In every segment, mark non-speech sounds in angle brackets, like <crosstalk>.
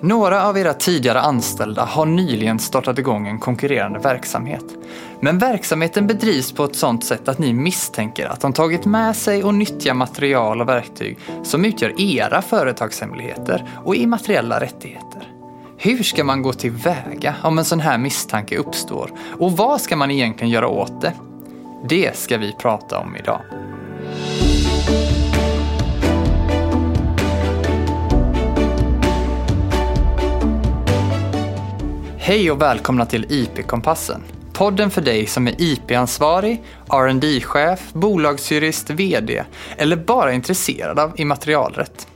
Några av era tidigare anställda har nyligen startat igång en konkurrerande verksamhet. Men verksamheten bedrivs på ett sådant sätt att ni misstänker att de tagit med sig och nyttjar material och verktyg som utgör era företagshemligheter och immateriella rättigheter. Hur ska man gå tillväga om en sån här misstanke uppstår? Och vad ska man egentligen göra åt det? Det ska vi prata om idag. Hej och välkomna till IP-kompassen. Podden för dig som är IP-ansvarig, rd chef bolagsjurist, VD eller bara intresserad av immaterialrätt.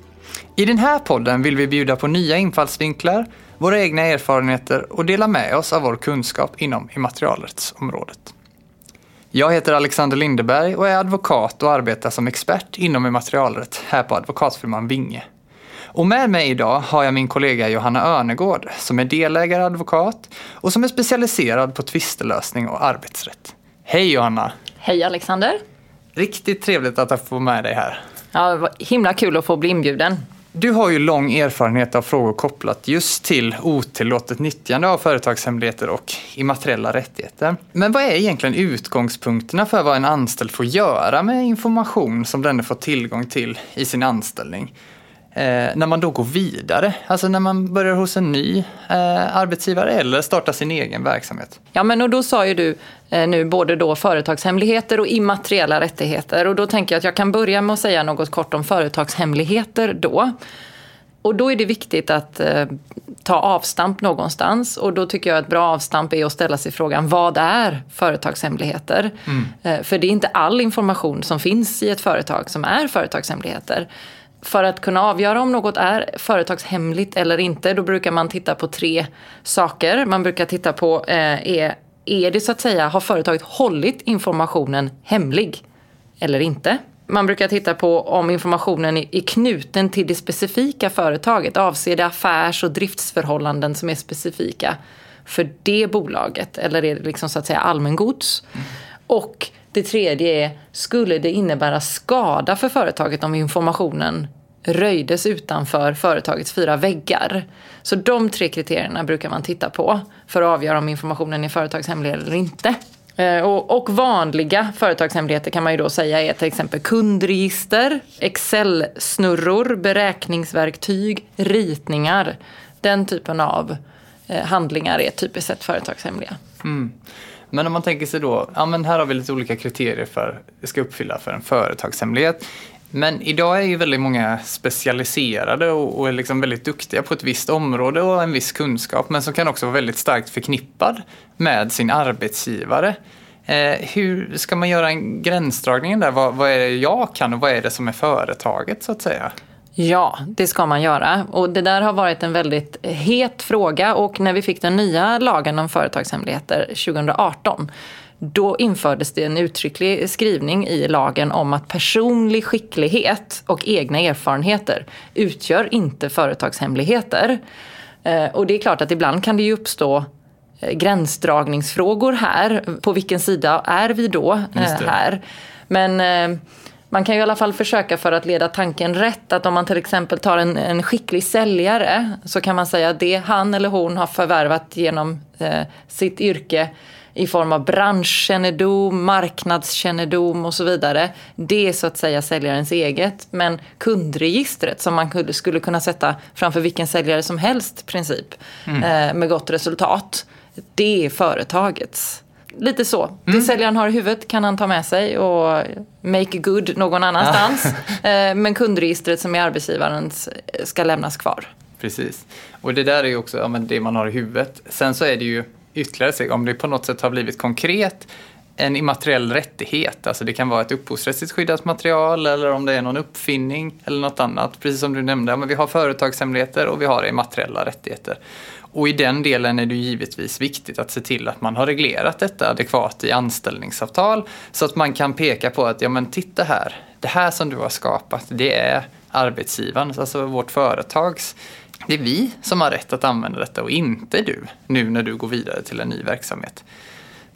I den här podden vill vi bjuda på nya infallsvinklar, våra egna erfarenheter och dela med oss av vår kunskap inom immaterialrättsområdet. Jag heter Alexander Lindeberg och är advokat och arbetar som expert inom immaterialrätt här på advokatfirman Vinge. Och med mig idag har jag min kollega Johanna Örnegård som är delägare advokat och som är specialiserad på tvistelösning och arbetsrätt. Hej Johanna! Hej Alexander! Riktigt trevligt att få med dig här. Ja, det var himla kul att få bli inbjuden. Du har ju lång erfarenhet av frågor kopplat just till otillåtet nyttjande av företagshemligheter och immateriella rättigheter. Men vad är egentligen utgångspunkterna för vad en anställd får göra med information som denne får tillgång till i sin anställning? Eh, när man då går vidare, alltså när man börjar hos en ny eh, arbetsgivare eller startar sin egen verksamhet. Ja, men och då sa ju du eh, nu både då företagshemligheter och immateriella rättigheter. Och då tänker jag att jag kan börja med att säga något kort om företagshemligheter då. Och då är det viktigt att eh, ta avstamp någonstans. Och då tycker jag att ett bra avstamp är att ställa sig frågan, vad är företagshemligheter? Mm. Eh, för det är inte all information som finns i ett företag som är företagshemligheter för att kunna avgöra om något är företagshemligt eller inte, då brukar man titta på tre saker. Man brukar titta på, eh, är, är det så att säga, har företaget hållit informationen hemlig eller inte? Man brukar titta på om informationen är knuten till det specifika företaget. Avser det affärs och driftsförhållanden som är specifika för det bolaget? Eller är det liksom så att säga allmängods? Mm. Och det tredje är, skulle det innebära skada för företaget om informationen röjdes utanför företagets fyra väggar? Så de tre kriterierna brukar man titta på för att avgöra om informationen är företagshemlig eller inte. Eh, och, vanliga företagshemligheter kan man ju då säga är till exempel kundregister, Excel-snurror, beräkningsverktyg, ritningar. Den typen av eh, handlingar är typiskt sett företagshemliga. Mm. Men om man tänker sig då, ja men här har vi lite olika kriterier för det ska uppfylla för en företagshemlighet. Men idag är ju väldigt många specialiserade och, och är liksom väldigt duktiga på ett visst område och en viss kunskap, men som kan också vara väldigt starkt förknippad med sin arbetsgivare. Eh, hur ska man göra en gränsdragning där? Vad, vad är det jag kan och vad är det som är företaget så att säga? Ja, det ska man göra. Och det där har varit en väldigt het fråga och när vi fick den nya lagen om företagshemligheter 2018 då infördes det en uttrycklig skrivning i lagen om att personlig skicklighet och egna erfarenheter utgör inte företagshemligheter. Eh, och det är klart att ibland kan det ju uppstå eh, gränsdragningsfrågor här. På vilken sida är vi då eh, här? Men man kan ju i alla fall försöka för att leda tanken rätt. Att om man till exempel tar en, en skicklig säljare så kan man säga att det han eller hon har förvärvat genom eh, sitt yrke i form av branschkännedom, marknadskännedom och så vidare. Det är så att säga säljarens eget. Men kundregistret som man skulle kunna sätta framför vilken säljare som helst princip mm. eh, med gott resultat. Det är företagets. Lite så. Mm. Det säljaren har i huvudet kan han ta med sig och make good någon annanstans. <laughs> eh, men kundregistret som är arbetsgivarens ska lämnas kvar. Precis. Och det där är ju också ja, det man har i huvudet. Sen så är det ju ytterligare steg, om det på något sätt har blivit konkret, en immateriell rättighet. Alltså det kan vara ett upphovsrättsligt skyddat material eller om det är någon uppfinning eller något annat. Precis som du nämnde, men vi har företagshemligheter och vi har immateriella rättigheter. Och i den delen är det givetvis viktigt att se till att man har reglerat detta adekvat i anställningsavtal så att man kan peka på att ja men titta här, det här som du har skapat det är arbetsgivarens, alltså vårt företags det är vi som har rätt att använda detta och inte du, nu när du går vidare till en ny verksamhet.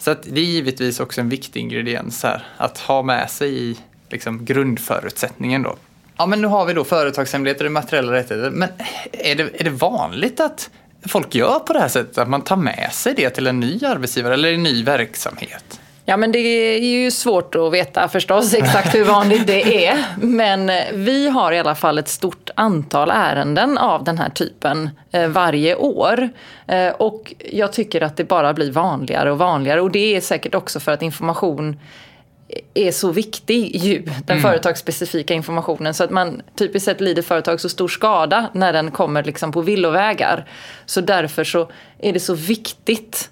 Så att det är givetvis också en viktig ingrediens här, att ha med sig i liksom grundförutsättningen då. Ja, men nu har vi då företagshemligheter och materiella rättigheter. Men är det, är det vanligt att folk gör på det här sättet? Att man tar med sig det till en ny arbetsgivare eller en ny verksamhet? Ja, men det är ju svårt att veta förstås exakt hur vanligt det är. Men vi har i alla fall ett stort antal ärenden av den här typen eh, varje år. Eh, och jag tycker att det bara blir vanligare och vanligare. Och det är säkert också för att information är så viktig ju, den mm. företagsspecifika informationen. Så att man typiskt sett lider företag så stor skada när den kommer liksom på villovägar. Så därför så är det så viktigt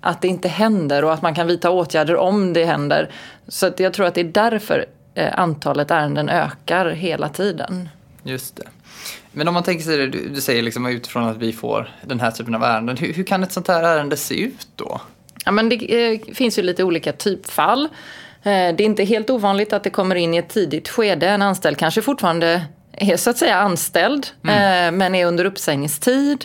att det inte händer och att man kan vidta åtgärder om det händer. Så jag tror att det är därför eh, antalet ärenden ökar hela tiden. Just det. Men om man tänker sig det, du, du säger liksom utifrån att vi får den här typen av ärenden. Hur, hur kan ett sånt här ärende se ut då? Ja, men det eh, finns ju lite olika typfall. Eh, det är inte helt ovanligt att det kommer in i ett tidigt skede. En anställd kanske fortfarande är så att säga anställd mm. Eh, men är under uppsägningstid.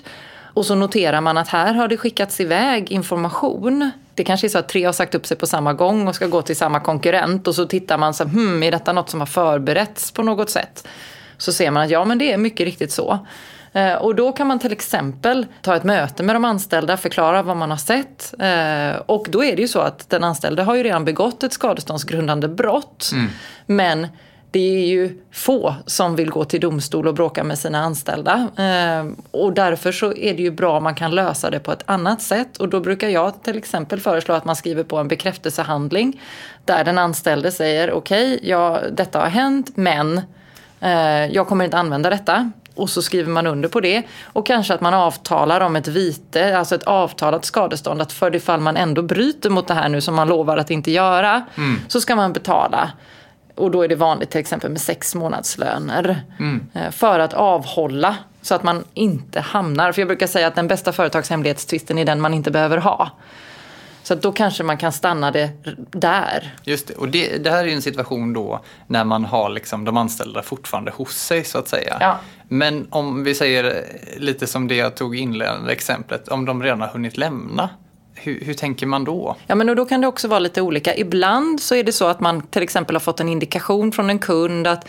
Och så noterar man att här har det skickats iväg information. Det kanske är så att tre har sagt upp sig på samma gång och ska gå till samma konkurrent och så tittar man så hmm, är detta något som har förberetts på något sätt? Så ser man att ja, men det är mycket riktigt så. Eh, och då kan man till exempel ta ett möte med de anställda, förklara vad man har sett. Eh, och då är det ju så att den anställde har ju redan begått ett skadeståndsgrundande brott. Mm. Men det är ju få som vill gå till domstol och bråka med sina anställda. Eh, och därför så är det ju bra om man kan lösa det på ett annat sätt. Och då brukar jag till exempel föreslå att man skriver på en bekräftelsehandling där den anställde säger okej, okay, ja, detta har hänt men jag kommer inte använda detta och så skriver man under på det. Och kanske att man avtalar om ett vite, alltså ett avtalat skadestånd. Att för det fall man ändå bryter mot det här nu som man lovar att inte göra, mm. så ska man betala. Och då är det vanligt till exempel med sex månadslöner. Mm. Eh, för att avhålla så att man inte hamnar, för jag brukar säga att den bästa företagshemlighetstvisten är den man inte behöver ha. Så då kanske man kan stanna det där. Just det, och det, det här är en situation då när man har liksom de anställda fortfarande hos sig så att säga. Ja. Men om vi säger lite som det jag tog inledande exemplet, om de redan har hunnit lämna, hur, hur, tänker man då? Ja, men då kan det också vara lite olika. Ibland så är det så att man till exempel har fått en indikation från en kund att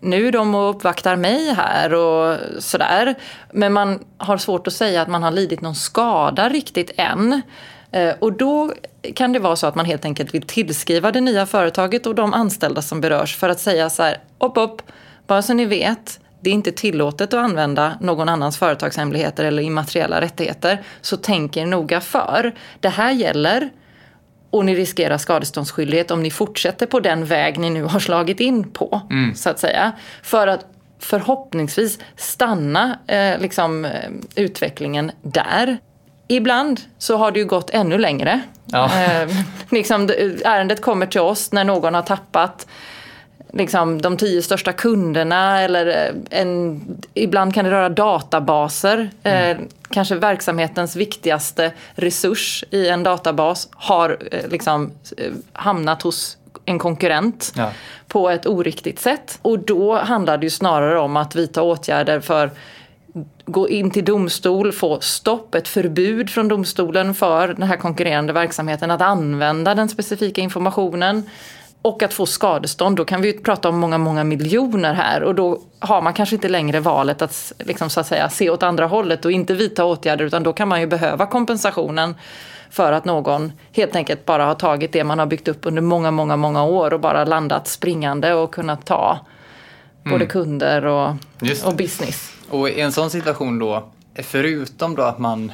nu är de och uppvaktar mig här och sådär. Men man har svårt att säga att man har lidit någon skada riktigt än. Eh, och då kan det vara så att man helt enkelt vill tillskriva det nya företaget och de anställda som berörs för att säga så här, upp, upp, bara så ni vet, det är inte tillåtet att använda någon annans företagshemligheter eller immateriella rättigheter. Så tänk er noga för. Det här gäller och ni riskerar skadeståndsskyldighet om ni fortsätter på den väg ni nu har slagit in på. Mm. så att säga. För att förhoppningsvis stanna eh, liksom, eh, utvecklingen där. Ibland så har det ju gått ännu längre. Ja. Eh, <laughs> liksom, ärendet kommer till oss när någon har tappat liksom, de tio största kunderna eller eh, en, ibland kan det röra databaser. Mm. Eh, kanske verksamhetens viktigaste resurs i en databas har eh, liksom, eh, hamnat hos en konkurrent ja. på ett oriktigt sätt. Och då handlar det ju snarare om att vidta åtgärder för gå in till domstol, få stopp, ett förbud från domstolen för den här konkurrerande verksamheten att använda den specifika informationen och att få skadestånd, då kan vi ju prata om många, många miljoner här och då har man kanske inte längre valet att, liksom, så att säga, se åt andra hållet och inte vidta åtgärder utan då kan man ju behöva kompensationen för att någon helt enkelt bara har tagit det man har byggt upp under många, många, många år och bara landat springande och kunnat ta både mm. kunder och, och business. Och i en sån situation då, förutom då att man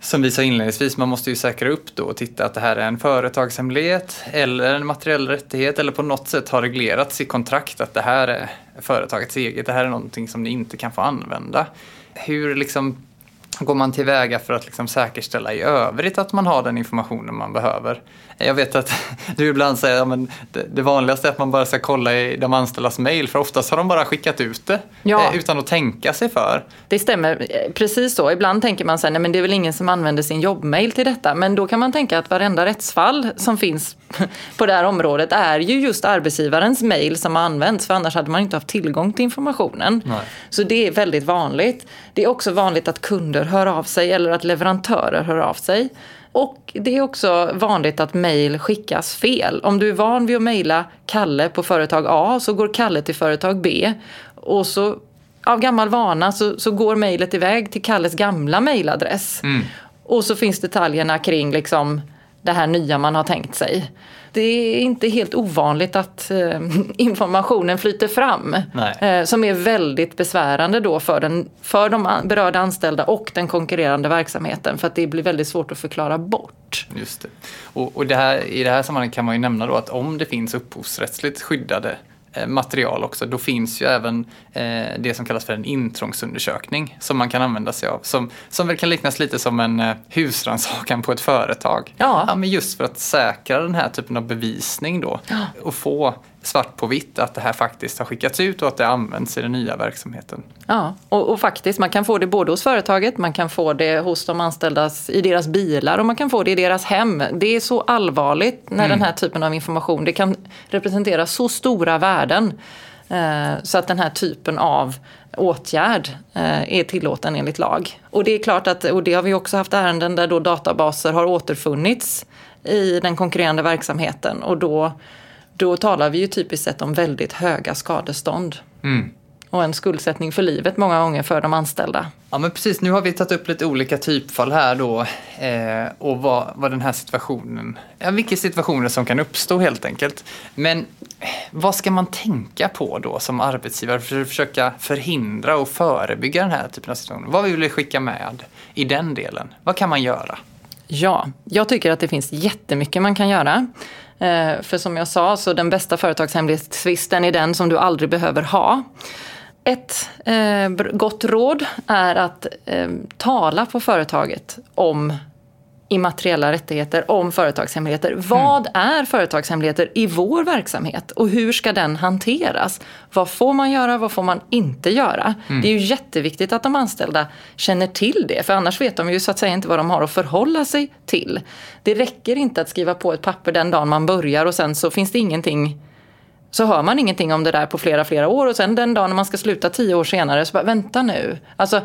som vi sa inledningsvis, man måste ju säkra upp då och titta att det här är en företagshemlighet eller en materiell rättighet eller på något sätt har reglerats i kontrakt att det här är företagets eget, det här är någonting som ni inte kan få använda. Hur liksom går man tillväga för att liksom säkerställa i övrigt att man har den informationen man behöver? Jag vet att <laughs> du ibland säger att ja, det, vanligaste är att man bara ska kolla i de anställdas mejl för oftast har de bara skickat ut det ja. Eh, utan att tänka sig för. Det stämmer, eh, precis så. Ibland tänker man så men det är väl ingen som använder sin jobbmail till detta. Men då kan man tänka att varenda rättsfall som finns <laughs> på det här området är ju just arbetsgivarens mejl som har använts för annars hade man inte haft tillgång till informationen. Nej. Så det är väldigt vanligt. Det är också vanligt att kunder hör av sig eller att leverantörer hör av sig. Och det är också vanligt att mejl skickas fel. Om du är van vid att mejla Kalle på företag A så går Kalle till företag B. Och så av gammal vana så, så går mejlet iväg till Kalles gamla mejladress. Mm. Och så finns detaljerna kring liksom det här nya man har tänkt sig. Det är inte helt ovanligt att eh, <laughs> informationen flyter fram. Eh, som är väldigt besvärande då för, den, för de berörda anställda och den konkurrerande verksamheten. För att det blir väldigt svårt att förklara bort. Just det. Och, och det här, i det här sammanhanget kan man ju nämna då att om det finns upphovsrättsligt skyddade material också, då finns ju även eh, det som kallas för en intrångsundersökning som man kan använda sig av. Som, som väl kan liknas lite som en eh, husrannsakan på ett företag. Ja. ja. men just för att säkra den här typen av bevisning då ja. och få svart på vitt att det här faktiskt har skickats ut och att det används i den nya verksamheten. Ja, och, och, faktiskt man kan få det både hos företaget, man kan få det hos de anställdas i deras bilar och man kan få det i deras hem. Det är så allvarligt när mm. den här typen av information, det kan representera så stora värden eh, så att den här typen av åtgärd eh, är tillåten enligt lag. Och det är klart att, och det har vi också haft ärenden där då databaser har återfunnits i den konkurrerande verksamheten och då då talar vi ju typiskt sett om väldigt höga skadestånd. Mm. Och en skuldsättning för livet många gånger för de anställda. Ja men precis, nu har vi tagit upp lite olika typfall här då eh, och vad, vad den här situationen, ja, vilka situationer som kan uppstå helt enkelt. Men eh, vad ska man tänka på då som arbetsgivare för att försöka förhindra och förebygga den här typen av situationer? Vad vill du skicka med i den delen? Vad kan man göra? Ja, jag tycker att det finns jättemycket man kan göra. Eh, för som jag sa, så den bästa företagshemlighetstvisten är den som du aldrig behöver ha. Ett eh, gott råd är att eh, tala på företaget om immateriella rättigheter, om företagshemligheter. Mm. Vad är företagshemligheter i vår verksamhet och hur ska den hanteras? Vad får man göra, vad får man inte göra? Mm. Det är ju jätteviktigt att de anställda känner till det, för annars vet de ju så att säga inte vad de har att förhålla sig till. Det räcker inte att skriva på ett papper den dagen man börjar och sen så finns det ingenting så hör man ingenting om det där på flera, flera år och sen den dagen när man ska sluta tio år senare så bara, vänta nu. Alltså,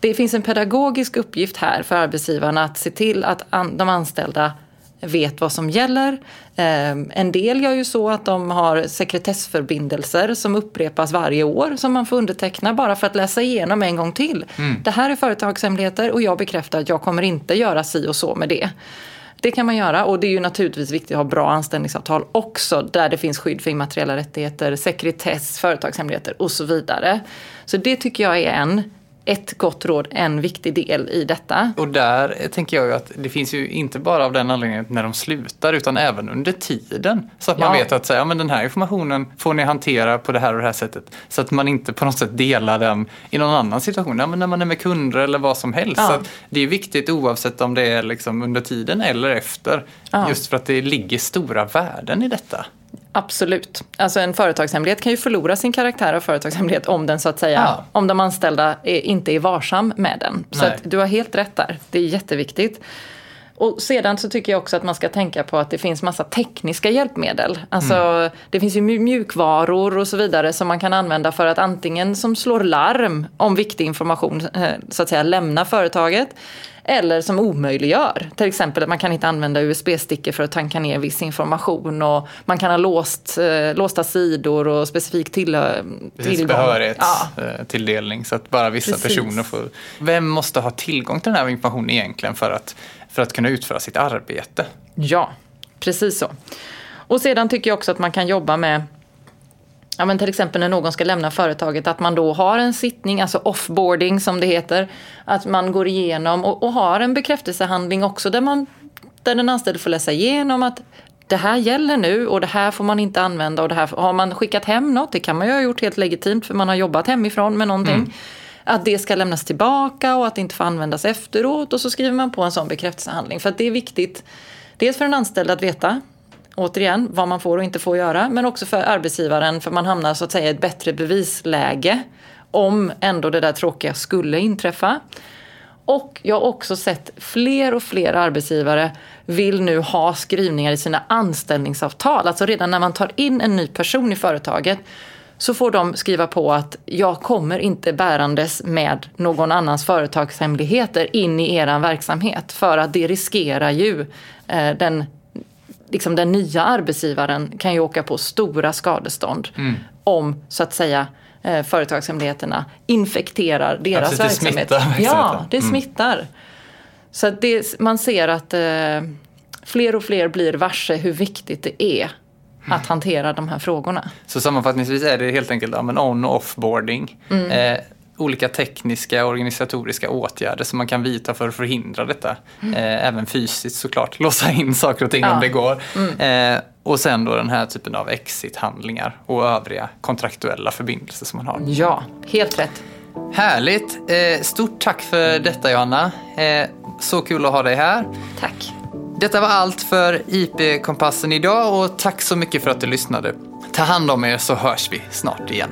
det finns en pedagogisk uppgift här för arbetsgivarna att se till att de anställda vet vad som gäller. Ehm, en del gör ju så att de har sekretessförbindelser som upprepas varje år som man får underteckna bara för att läsa igenom en gång till. Mm. Det här är företagshemligheter och jag bekräftar att jag kommer inte göra si och så med det. Det kan man göra och det är ju naturligtvis viktigt att ha bra anställningsavtal också där det finns skydd för immateriella rättigheter, sekretess, företagshemligheter och så vidare. Så det tycker jag är en ett gott råd en viktig del i detta. Och där tänker jag ju att det finns ju inte bara av den anledningen när de slutar utan även under tiden. Så att man vet att säga, ja, men den här informationen får ni hantera på det här och det här sättet. Så att man inte på något sätt delar den i någon annan situation, ja, men när man är med kunder eller vad som helst. Ja. Så det är viktigt oavsett om det är liksom under tiden eller efter. Ja. Just för att det ligger stora värden i detta. Absolut. Alltså en företagshemlighet kan ju förlora sin karaktär av företagshemlighet om den så att säga, ja. om de anställda är, inte är varsam med den. Så att du har helt rätt där. Det är jätteviktigt. Och sedan så tycker jag också att man ska tänka på att det finns massa tekniska hjälpmedel. Alltså mm. det finns ju mjukvaror och så vidare som man kan använda för att antingen som slår larm om viktig information eh, så att säga lämna företaget eller som omöjliggör. Till exempel att man kan inte använda USB-stickor för att tanka ner viss information och man kan ha låst, eh, låsta sidor och specifik till, tillgång. Behörighetstilldelning ja. så att bara vissa Precis. personer får... Vem måste ha tillgång till den här informationen egentligen för att, för att kunna utföra sitt arbete? Ja, precis så. Och sedan tycker jag också att man kan jobba med Ja, men till exempel när någon ska lämna företaget, att man då har en sittning, alltså offboarding som det heter. Att man går igenom och, och har en bekräftelsehandling också där, man, där den anställde får läsa igenom att det här gäller nu och det här får man inte använda och det här har man skickat hem något, det kan man ju ha gjort helt legitimt för man har jobbat hemifrån med någonting. Mm. Att det ska lämnas tillbaka och att det inte får användas efteråt och så skriver man på en sån bekräftelsehandling. För att det är viktigt, dels för den anställda att veta återigen, vad man får och inte får göra. Men också för arbetsgivaren, för man hamnar så att säga i ett bättre bevisläge om ändå det där tråkiga skulle inträffa. Och jag har också sett fler och fler arbetsgivare vill nu ha skrivningar i sina anställningsavtal. Alltså redan när man tar in en ny person i företaget så får de skriva på att jag kommer inte bärandes med någon annans företagshemligheter in i er verksamhet för att det riskerar ju eh, den liksom den nya arbetsgivaren kan ju åka på stora skadestånd Mm. om så att säga eh, företagshemligheterna infekterar deras precis, det verksamhet. smittar verksamheten. Ja, det Mm. smittar. Så det, man ser att eh, fler och fler blir varse hur viktigt det är att hantera de här frågorna. Så sammanfattningsvis är det helt enkelt ja, men on och offboarding. Mm. Eh, olika tekniska och organisatoriska åtgärder som man kan vidta för att förhindra detta. Eh, även fysiskt såklart, <laughs> låsa in saker och ting Mm. Ja. om det går. Eh, och sen då den här typen av exit-handlingar och övriga kontraktuella förbindelser som man har. Ja, helt rätt. Härligt! Eh, stort tack för detta Johanna. Eh, så kul att ha dig här. Tack. Detta var allt för IP-kompassen idag och tack så mycket för att du lyssnade. Ta hand om er så hörs vi snart igen.